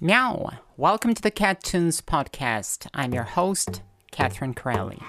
Meow! Welcome to the Cat Tunes podcast. I'm your host, Catherine Corelli.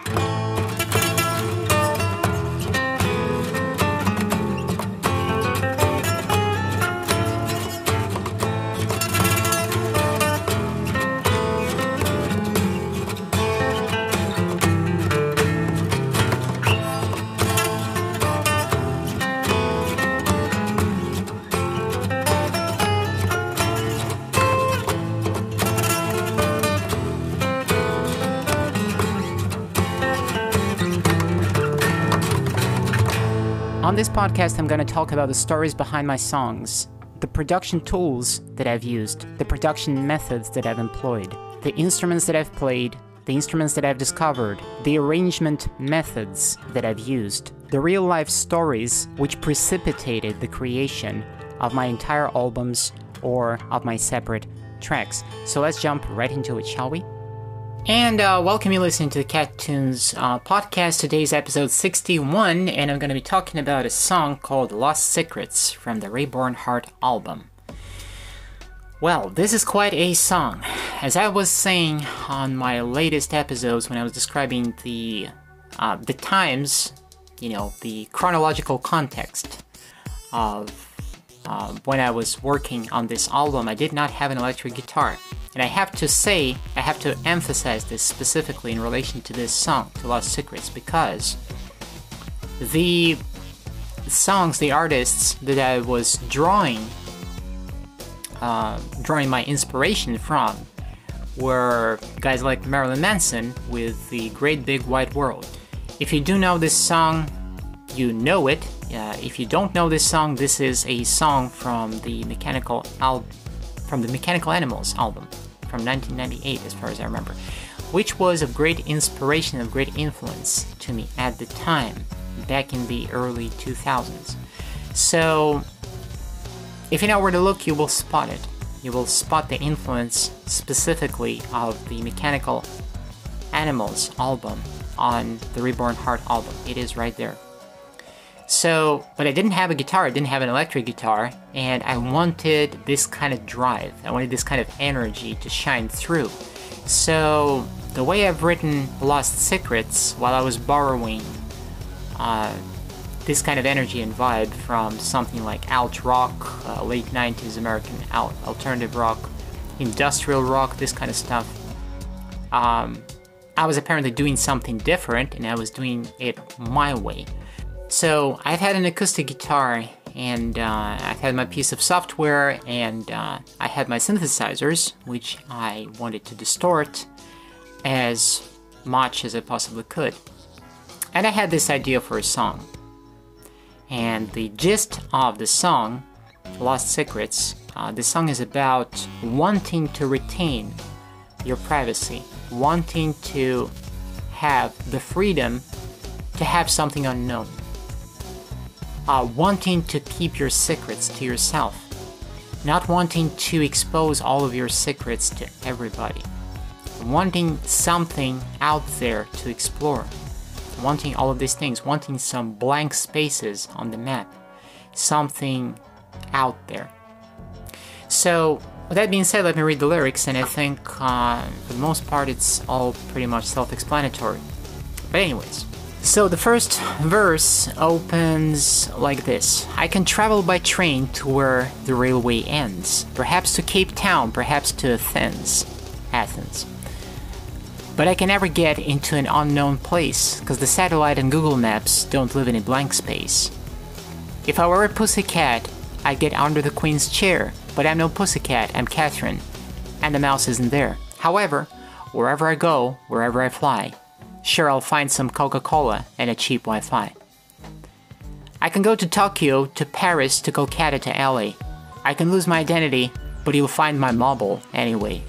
On this podcast, I'm going to talk about the stories behind my songs, the production tools that I've used, the production methods that I've employed, the instruments that I've played, the instruments that I've discovered, the arrangement methods that I've used, the real life stories which precipitated the creation of my entire albums or of my separate tracks. So let's jump right into it, shall we? And uh, welcome you listening to the Cat Tunes uh, podcast. Today's episode 61, and I'm going to be talking about a song called Lost Secrets from the Reborn Heart album. Well, this is quite a song. As I was saying on my latest episodes when I was describing the uh, the times, you know, the chronological context of uh, when I was working on this album, I did not have an electric guitar. And I have to say, I have to emphasize this specifically in relation to this song, to Lost Secrets, because the songs, the artists that I was drawing, uh, drawing my inspiration from, were guys like Marilyn Manson with the Great Big White World. If you do know this song, you know it. Uh, if you don't know this song, this is a song from the Mechanical Al- from the Mechanical Animals album from 1998, as far as I remember, which was of great inspiration, of great influence to me at the time, back in the early 2000s. So, if you know where to look, you will spot it. You will spot the influence specifically of the Mechanical Animals album on the Reborn Heart album. It is right there. So, but I didn't have a guitar, I didn't have an electric guitar, and I wanted this kind of drive, I wanted this kind of energy to shine through. So, the way I've written Lost Secrets while I was borrowing uh, this kind of energy and vibe from something like alt rock, uh, late 90s American alt- alternative rock, industrial rock, this kind of stuff. Um, I was apparently doing something different and I was doing it my way. So I've had an acoustic guitar and uh, I've had my piece of software and uh, I had my synthesizers, which I wanted to distort as much as I possibly could. And I had this idea for a song. And the gist of the song, Lost Secrets, uh, the song is about wanting to retain your privacy, wanting to have the freedom to have something unknown uh, wanting to keep your secrets to yourself, not wanting to expose all of your secrets to everybody, wanting something out there to explore, wanting all of these things, wanting some blank spaces on the map, something out there. So, with that being said, let me read the lyrics, and I think uh, for the most part it's all pretty much self explanatory. But, anyways, so the first verse opens like this I can travel by train to where the railway ends, perhaps to Cape Town, perhaps to Athens. Athens. But I can never get into an unknown place, because the satellite and Google Maps don't live in a blank space. If I were a pussycat, I'd get under the queen's chair, but I'm no pussycat, I'm Catherine, and the mouse isn't there. However, wherever I go, wherever I fly, Sure, I'll find some Coca Cola and a cheap Wi Fi. I can go to Tokyo, to Paris, to Kolkata, to LA. I can lose my identity, but you'll find my mobile anyway.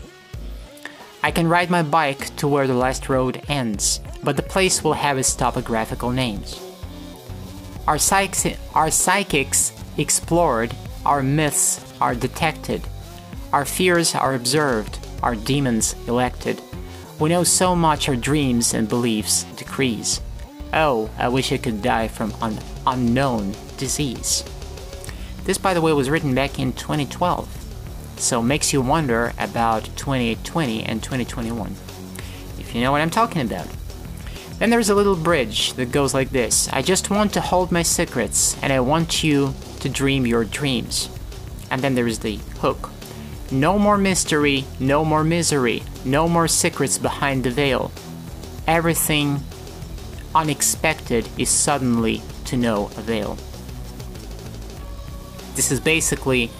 I can ride my bike to where the last road ends, but the place will have its topographical names. Our, psych- our psychics explored, our myths are detected, our fears are observed, our demons elected. We know so much our dreams and beliefs decrease. Oh, I wish I could die from an unknown disease. This, by the way, was written back in 2012. So makes you wonder about 2020 and 2021. If you know what I'm talking about. Then there's a little bridge that goes like this I just want to hold my secrets, and I want you to dream your dreams. And then there's the hook No more mystery, no more misery, no more secrets behind the veil. Everything unexpected is suddenly to no avail. This is basically.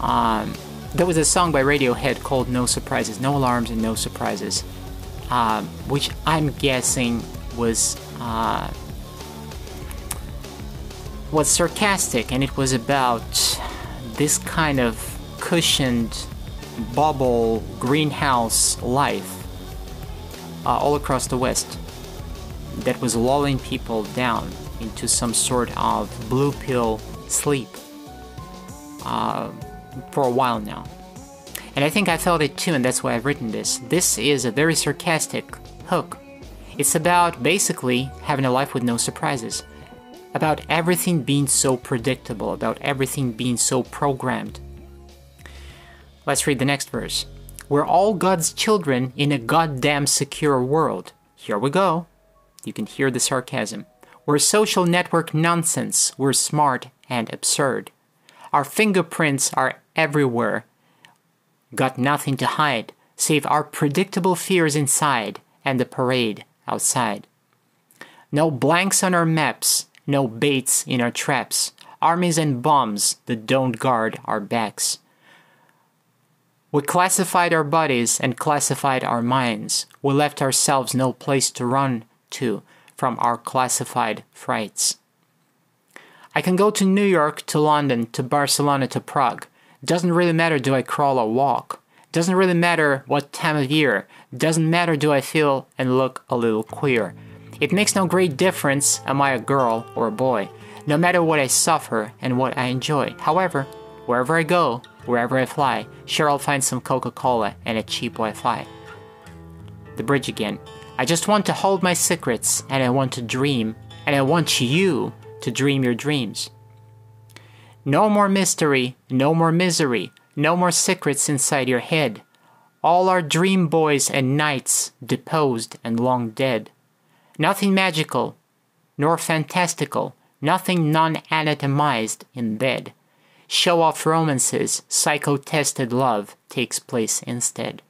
Um, there was a song by Radiohead called No Surprises, No Alarms and No Surprises, um, which I'm guessing was. Uh, was sarcastic and it was about this kind of cushioned bubble greenhouse life uh, all across the West that was lulling people down into some sort of blue pill sleep uh, for a while now. And I think I felt it too, and that's why I've written this. This is a very sarcastic hook. It's about basically having a life with no surprises, about everything being so predictable, about everything being so programmed. Let's read the next verse. We're all God's children in a goddamn secure world. Here we go. You can hear the sarcasm. We're social network nonsense. We're smart and absurd. Our fingerprints are everywhere. Got nothing to hide, save our predictable fears inside and the parade outside. No blanks on our maps, no baits in our traps, armies and bombs that don't guard our backs. We classified our bodies and classified our minds. We left ourselves no place to run to from our classified frights. I can go to New York, to London, to Barcelona, to Prague. Doesn't really matter do I crawl or walk. Doesn't really matter what time of year. Doesn't matter do I feel and look a little queer. It makes no great difference am I a girl or a boy. No matter what I suffer and what I enjoy. However, wherever I go, wherever I fly, sure I'll find some Coca Cola and a cheap Wi Fi. The bridge again. I just want to hold my secrets and I want to dream and I want you to dream your dreams. No more mystery, no more misery, no more secrets inside your head. All our dream boys and knights deposed and long dead. Nothing magical, nor fantastical, nothing non anatomized in bed. Show off romances, psycho tested love takes place instead.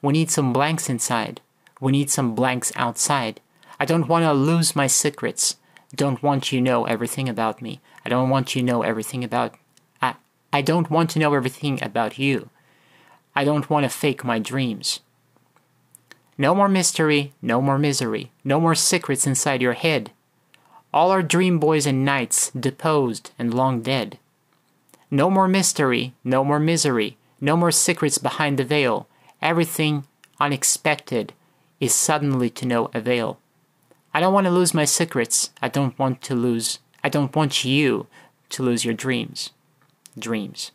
We need some blanks inside. We need some blanks outside. I don't want to lose my secrets. Don't want you know everything about me. I don't want you know everything about I I don't want to know everything about you. I don't want to fake my dreams. No more mystery, no more misery, no more secrets inside your head. All our dream boys and knights deposed and long dead. No more mystery, no more misery, no more secrets behind the veil. Everything unexpected is suddenly to no avail. I don't want to lose my secrets. I don't want to lose. I don't want you to lose your dreams. Dreams.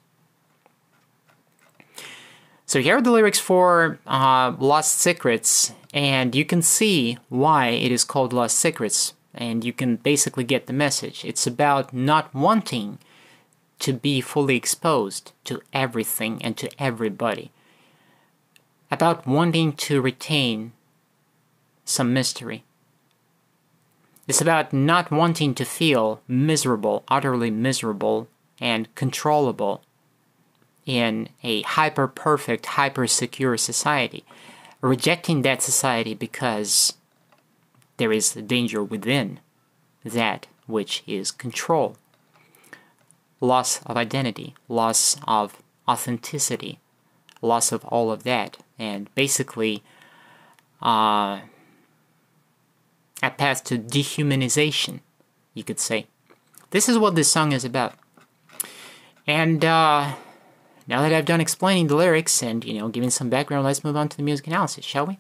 So here are the lyrics for uh, Lost Secrets, and you can see why it is called Lost Secrets, and you can basically get the message. It's about not wanting to be fully exposed to everything and to everybody, about wanting to retain some mystery. It's about not wanting to feel miserable, utterly miserable, and controllable in a hyper perfect, hyper secure society. Rejecting that society because there is danger within that which is control. Loss of identity, loss of authenticity, loss of all of that, and basically uh, a path to dehumanization, you could say. This is what this song is about. And uh, now that I've done explaining the lyrics and, you know, giving some background, let's move on to the music analysis, shall we?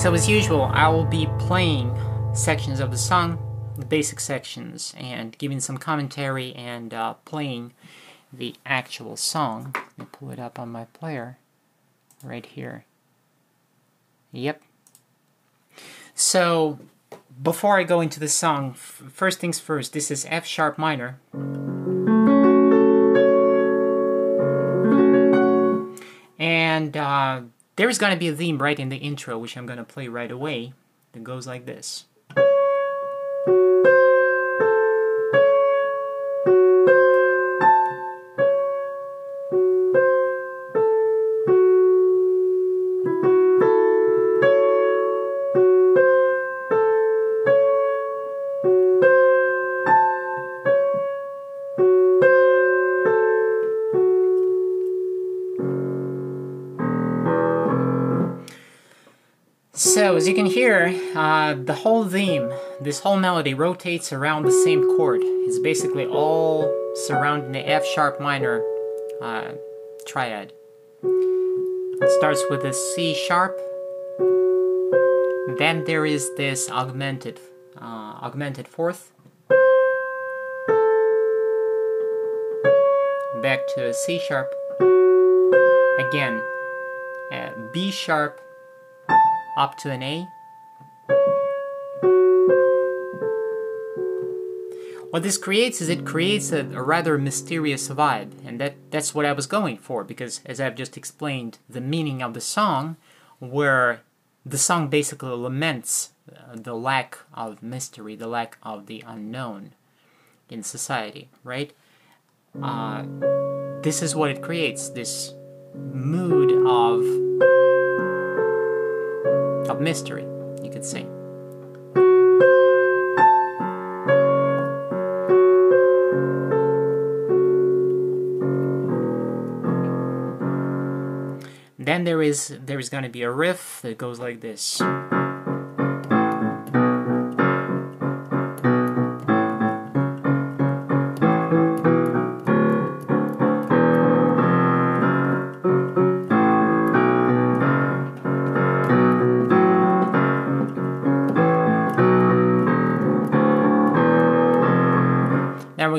So as usual, I will be playing sections of the song the basic sections and giving some commentary and uh, playing the actual song. Let me pull it up on my player right here. Yep. So, before I go into the song, first things first, this is F sharp minor. And uh, there's to be a theme right in the intro, which I'm to play right away, that goes like this. So, as you can hear, uh, the whole theme, this whole melody rotates around the same chord. It's basically all surrounding the F sharp minor uh, triad. It starts with a C sharp, then there is this augmented, uh, augmented fourth, back to a C sharp, again, B sharp up to an A. What this creates is it creates a, a, rather mysterious vibe, and that, that's what I was going for, because as I've just explained, the meaning of the song, where the song basically laments uh, the lack of mystery, the lack of the unknown in society, right? Uh, this is what it creates this mood of of mystery, you could say. Then there is there is going to be a riff that goes like this.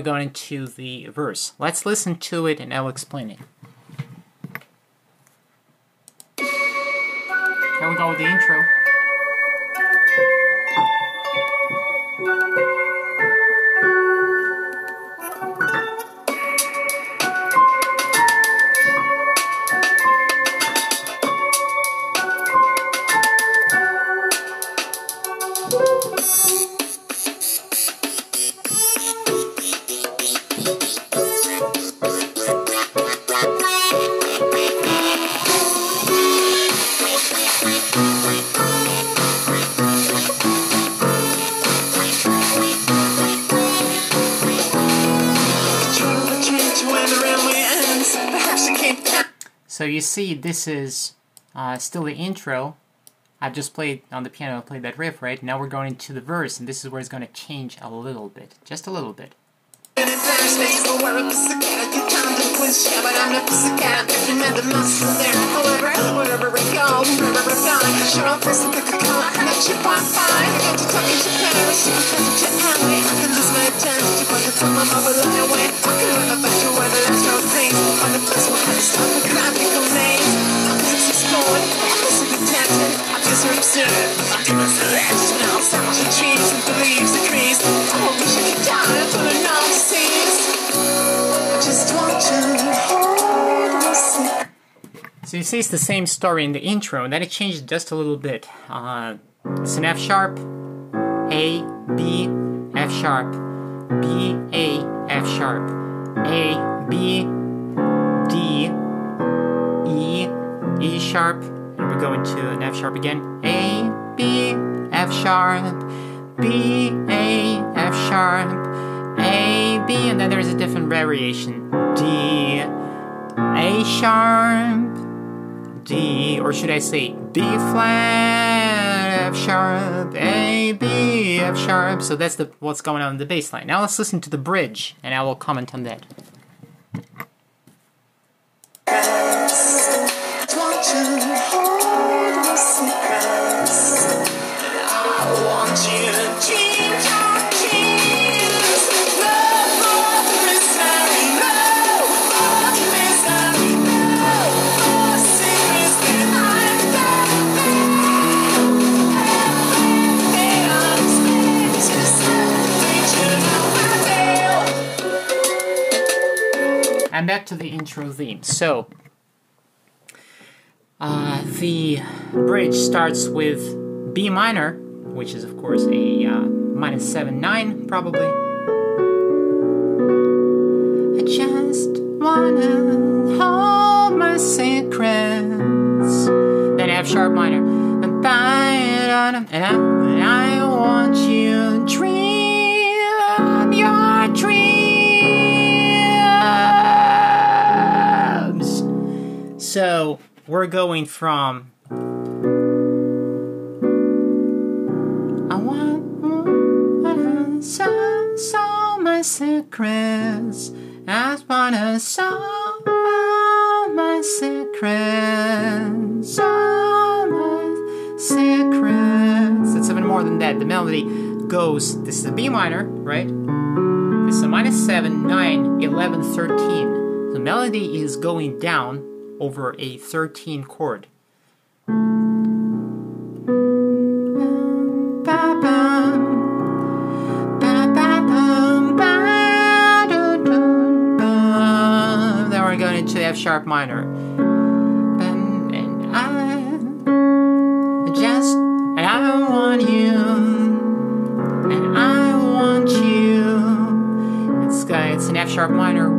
We're going to the verse. Let's listen to it and I'll explain it. So you see, this is uh, still the intro. I've just played on the piano, I played that riff, right? Now we're going into the verse, and this is where it's going to change a little bit. Just a little bit. So you see it's the same story in the intro, and then it changes just a little bit. Uh, it's an F sharp, A, B, F sharp, B, A, F sharp, A, B, D, E, E sharp, and we go into an F sharp again, A, B, F sharp, B, A, F sharp, A, B, and then there's a different variation, D, A sharp, D, or should I say B flat, F sharp, A, B, F sharp. So that's the what's going on in the bass line. Now let's listen to the bridge, and I will comment on that. I'm back to the intro theme. So, uh, the bridge starts with B minor, which is of course a uh, minus 7 9, probably. I just wanna hold my secrets. Then F sharp minor. And we're going from I want, want so, so my secrets. I wanna solve all my secrets. Solve my secrets. It's even more than that. The melody goes this is a B minor, right? This is a minus 7, 9, 11, 13. The melody is going down over a 13 chord. Then we're going into F sharp minor. And, I just, and I want you, and I want you. It's, uh, it's an F sharp minor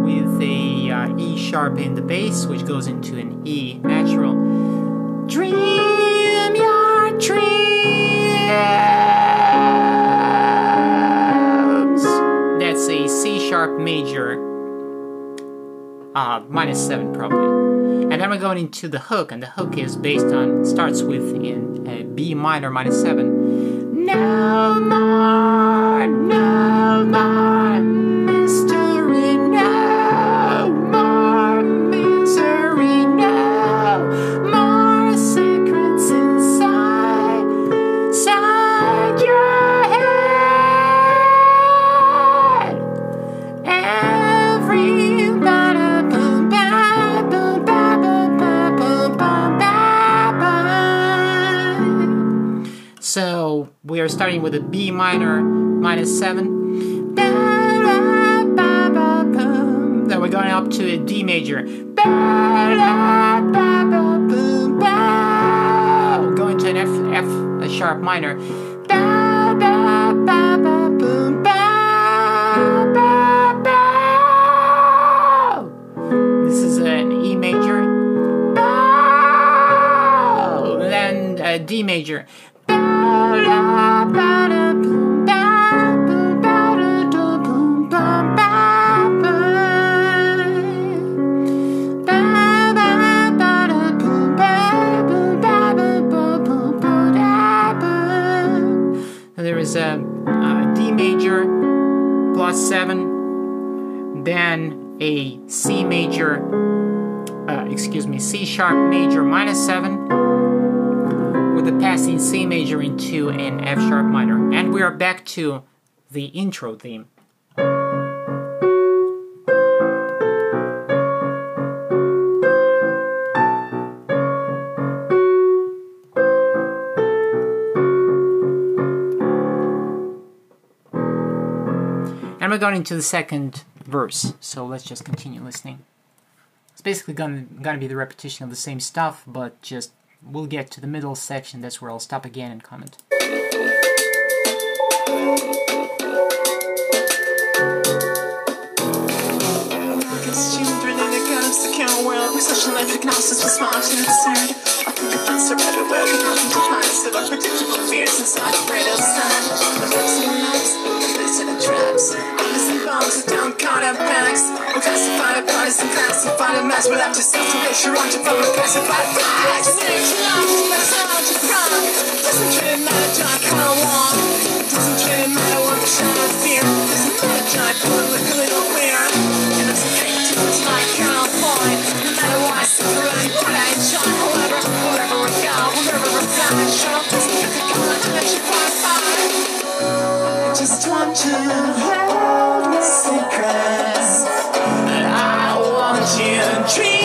sharp in the bass, which goes into an E natural. Dream your dreams. That's a C sharp major, uh, minus seven probably. And then we're going into the hook, and the hook is based on starts with in a B minor minus seven. No more, no more we are starting with a B minor minus seven. Then we're going up to a D major. Going to an F F a sharp minor. This is an E major. Then a D major. A C major, uh, excuse me, C sharp major minus seven, with a passing C major into an F sharp minor. And we are back to the intro theme. And we're going into the second verse, so let's just continue listening. It's basically gonna, gonna be the repetition of the same stuff, but just we'll get to the middle section, that's where I'll stop again and comment. Traps. Innocent bombs that don't count up panics. We classify the parties and classify the mass. We left yourself to raise your to follow classified facts. Doesn't matter, of want. Doesn't really matter what the shadow of fear. Doesn't matter, John, could look a little want to hold my secrets. And I want you to dream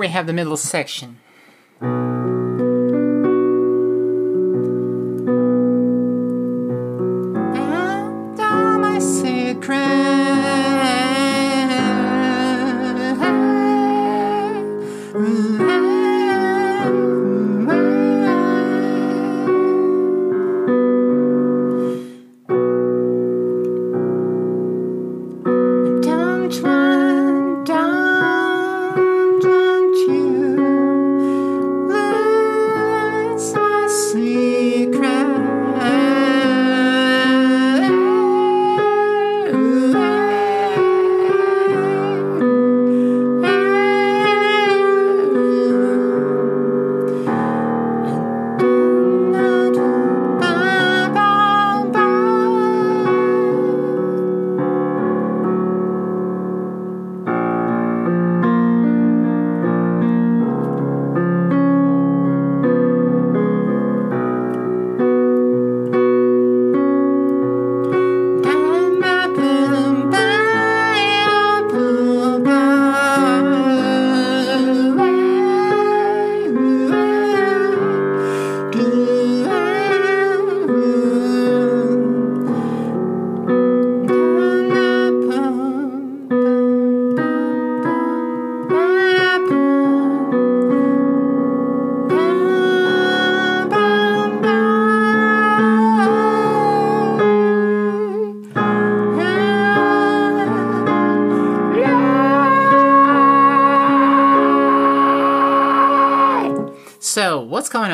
we have the middle section.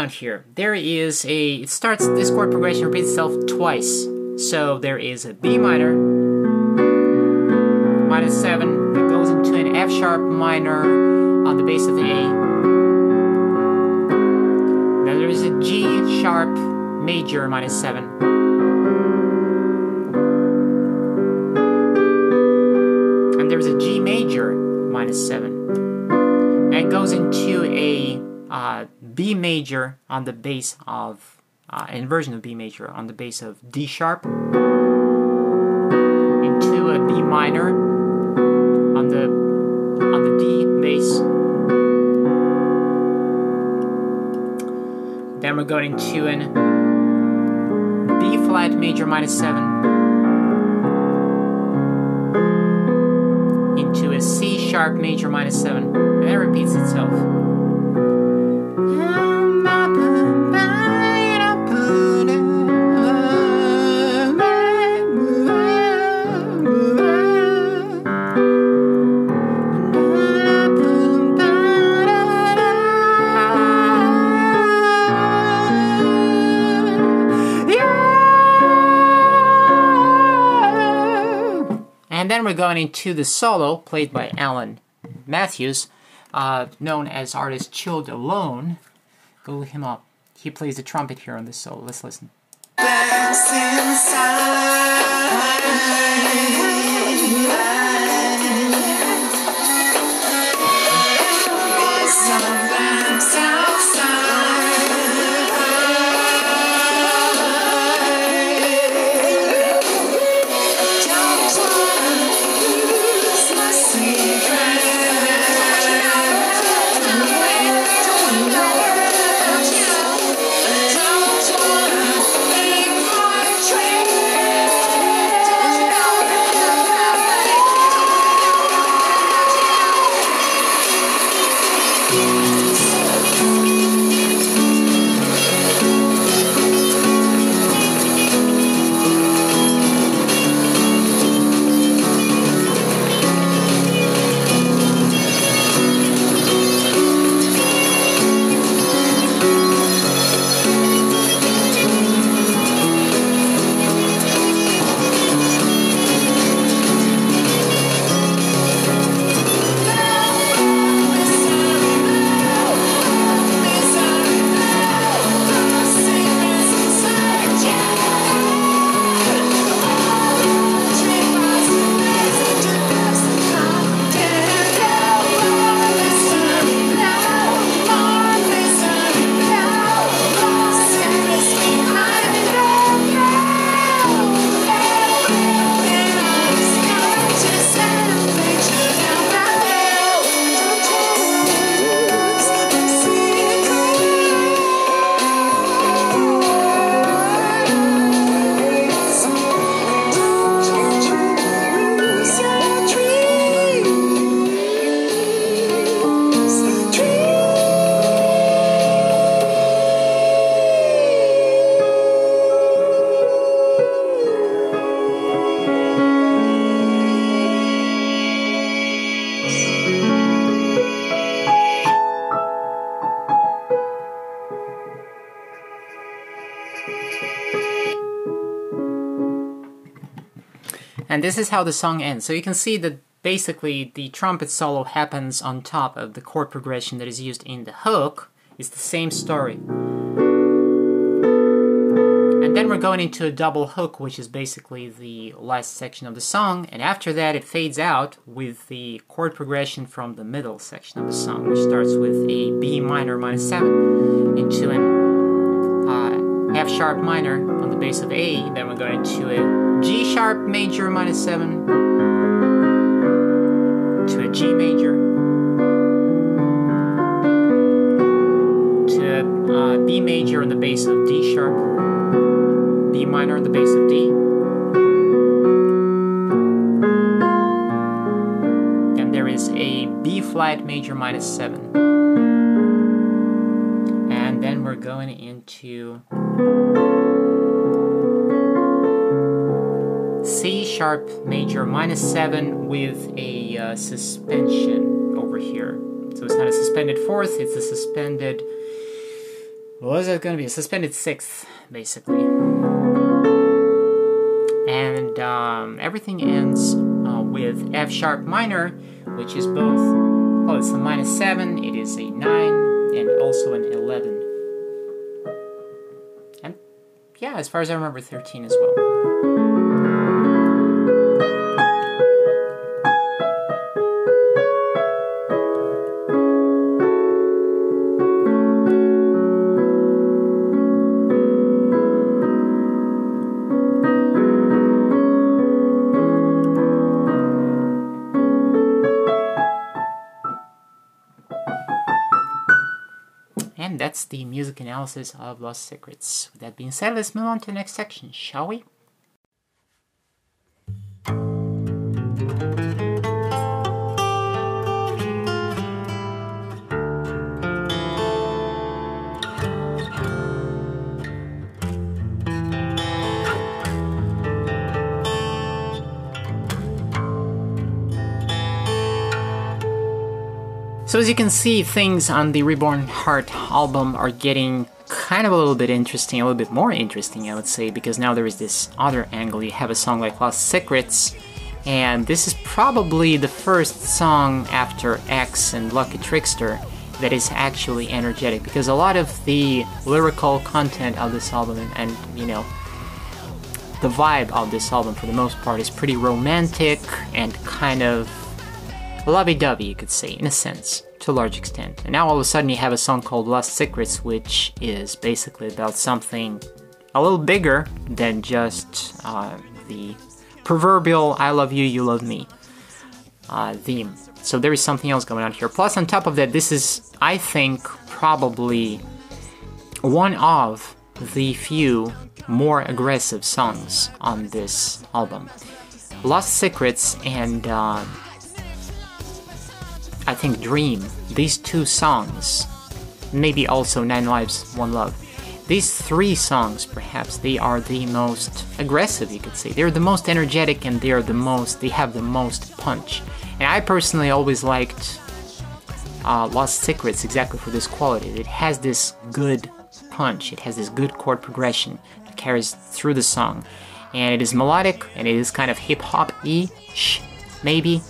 On here? There is a. It starts. This chord progression repeats itself twice. So, there is a B minor, minus 7, that goes into an F sharp minor on the base of the A. Now there is a G sharp major minus 7. Major on the bass of uh, inversion of B major on the bass of D sharp into a B minor on the on the D bass. Then we're going into an B flat major minus seven into a C sharp major minus seven, and that repeats itself. Going into the solo played by Alan Matthews, uh, known as artist Chilled Alone. Go him up. He plays the trumpet here on this solo. Let's listen. And this is how the song ends. So you can see that basically the trumpet solo happens on top of the chord progression that is used in the hook. It's the same story. And then we're going into a double hook, which is basically the last section of the song. And after that, it fades out with the chord progression from the middle section of the song, which starts with a B minor minus 7 into an F sharp minor on the bass of A. Then we're going to a G sharp major minus 7 to a G major to a uh, B major on the bass of D sharp. B minor on the bass of D. And there is a B flat major minus 7. We're going into C sharp major minus 7 with a uh, suspension over here. So it's not a suspended fourth, it's a suspended. What is it going to be? A suspended sixth, basically and um, everything ends uh, with F sharp minor, which is both, oh, it's a minus 7, it is a 9, and also an 11. Yeah, as far as I remember, 13 as well. Analysis of Lost Secrets. With that being said, let's move on to the next section, shall we? So as you can see, things on the Reborn Heart album are getting kind of a little bit interesting, a little bit more interesting, I would say, because now there is this other angle. You have a song like Lost Secrets, and this is probably the first song after X and Lucky Trickster that is actually energetic, because a lot of the lyrical content of this album and, you know, the vibe of this album for the most part is pretty romantic and kind of lovey-dovey, you could say, in a sense, to a large extent. And now all of a sudden you have a song called Lost Secrets, which is basically about something a little bigger than just uh, the proverbial "I love you, you love me" uh, theme. So there is something else going on here. Plus, on top of that, this is, I think, probably one of the few more aggressive songs on this album. Lost Secrets and uh, I think Dream, these two songs, maybe also Nine Lives, One Love, these three songs, perhaps, they are the most aggressive, you could say. They're the most energetic and they're the most, they have the most punch. And I personally always liked uh, Lost Secrets exactly for this quality. It has this good punch, it has this good chord progression that carries through the song. And it is melodic and it is kind of hip hop ish, maybe.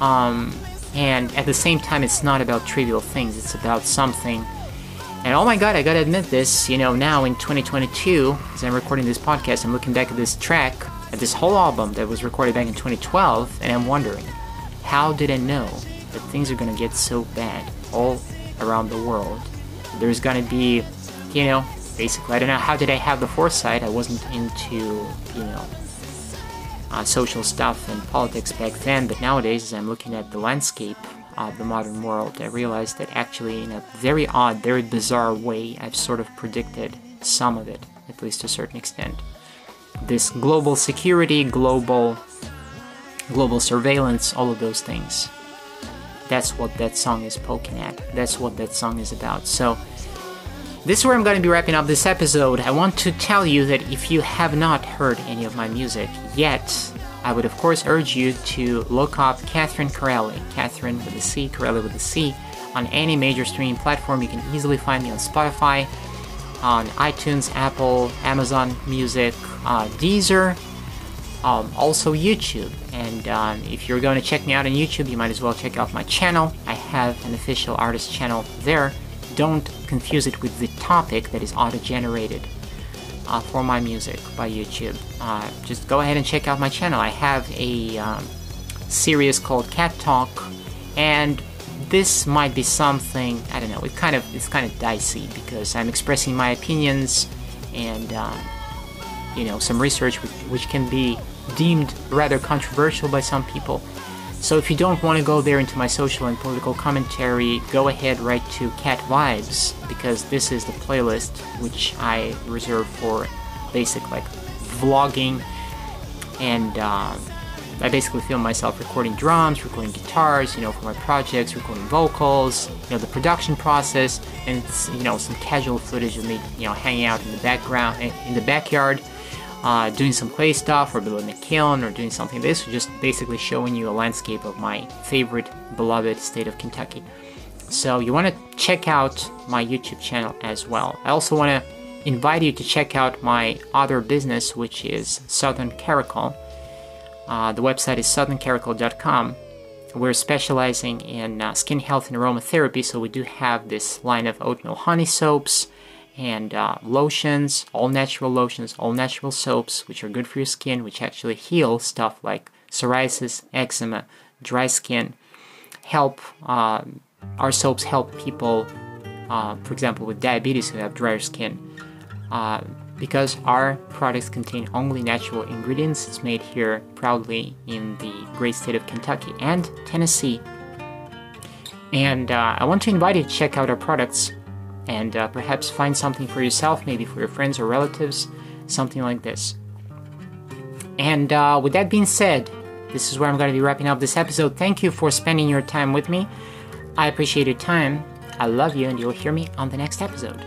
Um, and at the same time it's not about trivial things it's about something. And oh my god i gotta admit this you know now in 2022 as i'm recording this podcast i'm looking back at this track at this whole album that was recorded back in 2012 and i'm wondering how did i know that things are gonna get so bad all around the world? There's gonna be you know basically i don't know how did i have the foresight? I wasn't into you know uh, social stuff and politics back then, but nowadays, as I'm looking at the landscape of the modern world, I realize that actually, in a very odd, very bizarre way, I've sort of predicted some of it, at least to a certain extent. This global security, global global surveillance, all of those things. That's what that song is poking at. That's what that song is about. So, this is where I'm going to be wrapping up this episode. I want to tell you that if you have not heard any of my music yet, I would of course urge you to look up Catherine Corelli, Catherine with a C, Corelli with a C, on any major streaming platform. You can easily find me on Spotify, on iTunes, Apple, Amazon Music, uh, Deezer, Um, also YouTube, and um, if you're going to check me out on YouTube, you might as well check out my channel. I have an official artist channel there. Don't confuse it with the topic that is auto-generated uh, for my music by YouTube. Uh, just go ahead and check out my channel. I have a um, series called Cat Talk, and this might be something I don't know. It kind of it's kind of dicey because I'm expressing my opinions and um, you know some research which, which can be deemed rather controversial by some people. So if you don't want to go there into my social and political commentary, go ahead right to Cat Vibes because this is the playlist which I reserve for basic like vlogging. And uh, I basically film myself recording drums, recording guitars, you know, for my projects, recording vocals, you know, the production process, and you know, some casual footage of me, you know, hanging out in the background, in the backyard, uh, doing some clay stuff, or building a kiln, or doing something. This just basically showing you a landscape of my favorite, beloved state of Kentucky. So you want to check out my YouTube channel as well. I also want to invite you to check out my other business, which is Southern Caracal. Uh, the website is southerncaracal.com. We're specializing in uh, skin health and aromatherapy, so we do have this line of oatmeal honey soaps and uh, lotions, all natural lotions, all natural soaps, which are good for your skin, which actually heal stuff like psoriasis, eczema, dry skin. Help uh, our soaps help people, uh, for example, with diabetes who have drier skin. Uh, because our products contain only natural ingredients, it's made here proudly in the great state of Kentucky and Tennessee. And uh, I want to invite you to check out our products and uh, perhaps find something for yourself, maybe for your friends or relatives, something like this. And uh, with that being said, this is where I'm going to be wrapping up this episode. Thank you for spending your time with me. I appreciate your time. I love you, and you'll hear me on the next episode.